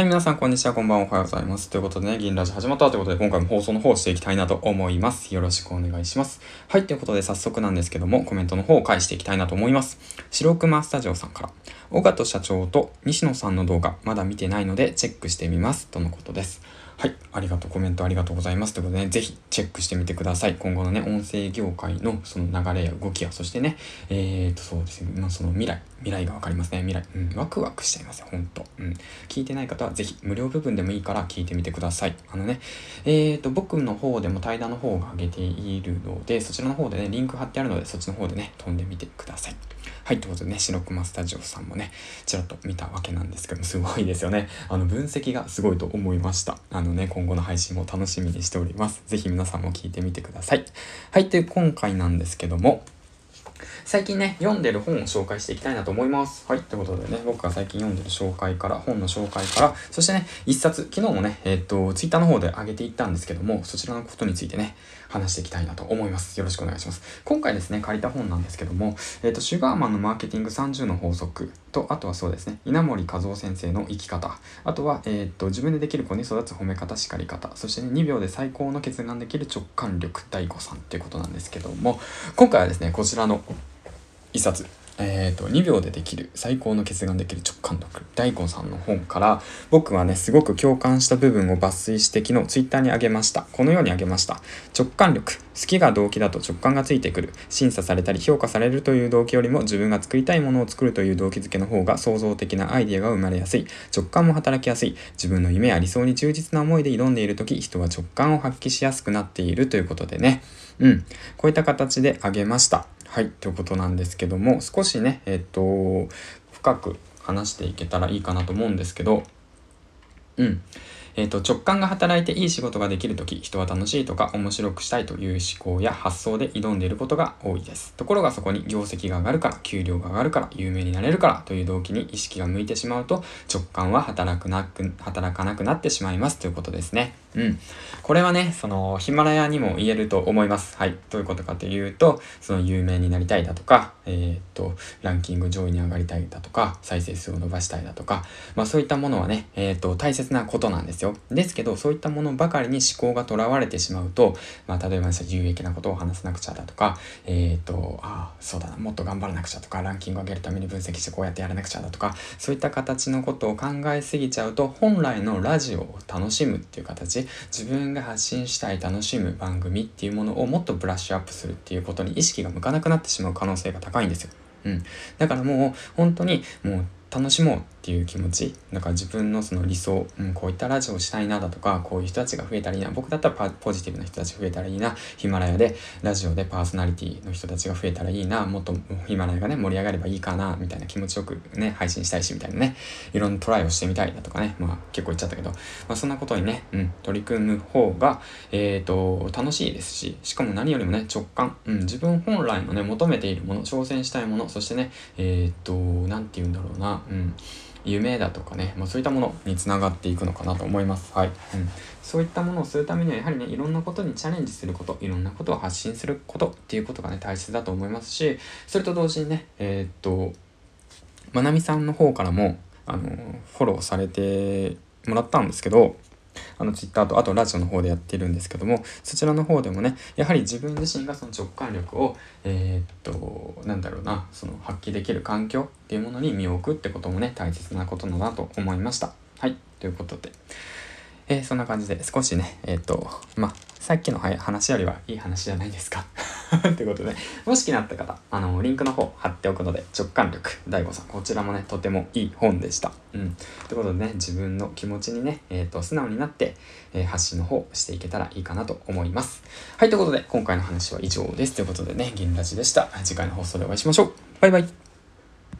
はい、皆さん、こんにちは。こんばんは。おはようございます。ということでね、銀ラジ始まったということで、今回も放送の方をしていきたいなと思います。よろしくお願いします。はい、ということで、早速なんですけども、コメントの方を返していきたいなと思います。白熊スタジオさんから、岡戸社長と西野さんの動画、まだ見てないので、チェックしてみます。とのことです。はい。ありがとう。コメントありがとうございます。ということでね、ぜひチェックしてみてください。今後のね、音声業界のその流れや動きや、そしてね、えーと、そうですね、まあ、その未来、未来がわかりますね。未来。うん、ワクワクしちゃいますよ、ほんと。うん。聞いてない方はぜひ無料部分でもいいから聞いてみてください。あのね、えーと、僕の方でも対談の方が上げているので、そちらの方でね、リンク貼ってあるので、そっちの方でね、飛んでみてください。はい、ということでね、白熊スタジオさんもね、ちらっと見たわけなんですけども、すごいですよね。あの、分析がすごいと思いました。あのね、今後の配信も楽しみにしております。是非皆さんも聞いてみてください。はい、で、今回なんですけども、最近ね、読んでる本を紹介していきたいなと思います。はい。ということでね、僕が最近読んでる紹介から、本の紹介から、そしてね、一冊、昨日もね、えー、っと、ツイッターの方で上げていったんですけども、そちらのことについてね、話していきたいなと思います。よろしくお願いします。今回ですね、借りた本なんですけども、えー、っと、シュガーマンのマーケティング30の法則と、あとはそうですね、稲森和夫先生の生き方、あとは、えー、っと、自分でできる子に育つ褒め方、叱り方、そしてね、2秒で最高の決断できる直感力第5さんっていうことなんですけども、今回はですね、こちらの一冊。えーと、2秒でできる最高の決断できる直感力大根さんの本から僕はねすごく共感した部分を抜粋して昨日ツイッターにあげました。このようにあげました。直感力。好きが動機だと直感がついてくる。審査されたり評価されるという動機よりも自分が作りたいものを作るという動機づけの方が創造的なアイデアが生まれやすい。直感も働きやすい。自分の夢や理想に忠実な思いで挑んでいる時人は直感を発揮しやすくなっているということでね。うん。こういった形であげました。はい、ということなんですけども、少しね、えっと、深く話していけたらいいかなと思うんですけど、うん。えっ、ー、と、直感が働いていい仕事ができるとき、人は楽しいとか面白くしたいという思考や発想で挑んでいることが多いです。ところがそこに業績が上がるから、給料が上がるから、有名になれるからという動機に意識が向いてしまうと、直感は働くなく、働かなくなってしまいますということですね。うん。これはね、その、ヒマラヤにも言えると思います。はい。どういうことかというと、その有名になりたいだとか、えー、っと、ランキング上位に上がりたいだとか、再生数を伸ばしたいだとか、まあそういったものはね、えー、っと、大切なことなんですよ。ですけど、そういったものばかりに思考がとらわれてしまうと、まあ例えば有益なことを話さなくちゃだとか、えー、と、ああ、そうだな、もっと頑張らなくちゃとか、ランキングを上げるために分析してこうやってやらなくちゃだとか、そういった形のことを考えすぎちゃうと、本来のラジオを楽しむっていう形、自分が発信したい楽しむ番組っていうものをもっとブラッシュアップするっていうことに意識が向かなくなってしまう可能性が高いんですよ。うん。だからもう本当にもう楽しもうっていう気持ち。だから自分のその理想、うん、こういったラジオをしたいなだとかこういう人たちが増えたらいいな僕だったらポジティブな人たち増えたらいいなヒマラヤでラジオでパーソナリティの人たちが増えたらいいなもっとヒマラヤがね盛り上がればいいかなみたいな気持ちよくね配信したいしみたいなねいろんなトライをしてみたいだとかねまあ結構言っちゃったけど、まあ、そんなことにね、うん、取り組む方がえっ、ー、と楽しいですししかも何よりもね直感、うん、自分本来のね求めているもの挑戦したいものそしてねえっ、ー、と何て言うんだろうな。うん夢だとかね、まあ、そういったものにつながっていくのかなと思います。はい。うん。そういったものをするためには、やはりね、いろんなことにチャレンジすること、いろんなことを発信することっていうことがね、大切だと思いますし、それと同時にね、えー、っと、まなみさんの方からも、あの、フォローされてもらったんですけど、あの Twitter とあとラジオの方でやってるんですけどもそちらの方でもねやはり自分自身がその直感力をえー、っとなんだろうなその発揮できる環境っていうものに身を置くってこともね大切なことだなと思いました。はい。ということで。えー、そんな感じで少しねえー、っとまあさっきの話よりはいい話じゃないですか。ってことで、もし気になった方、あの、リンクの方貼っておくので、直感力、大悟さん、こちらもね、とてもいい本でした。うん。ってことでね、自分の気持ちにね、えっ、ー、と、素直になって、えー、発信の方していけたらいいかなと思います。はい、ということで、今回の話は以上です。ということでね、銀ラジでした。次回の放送でお会いしましょう。バイバイ。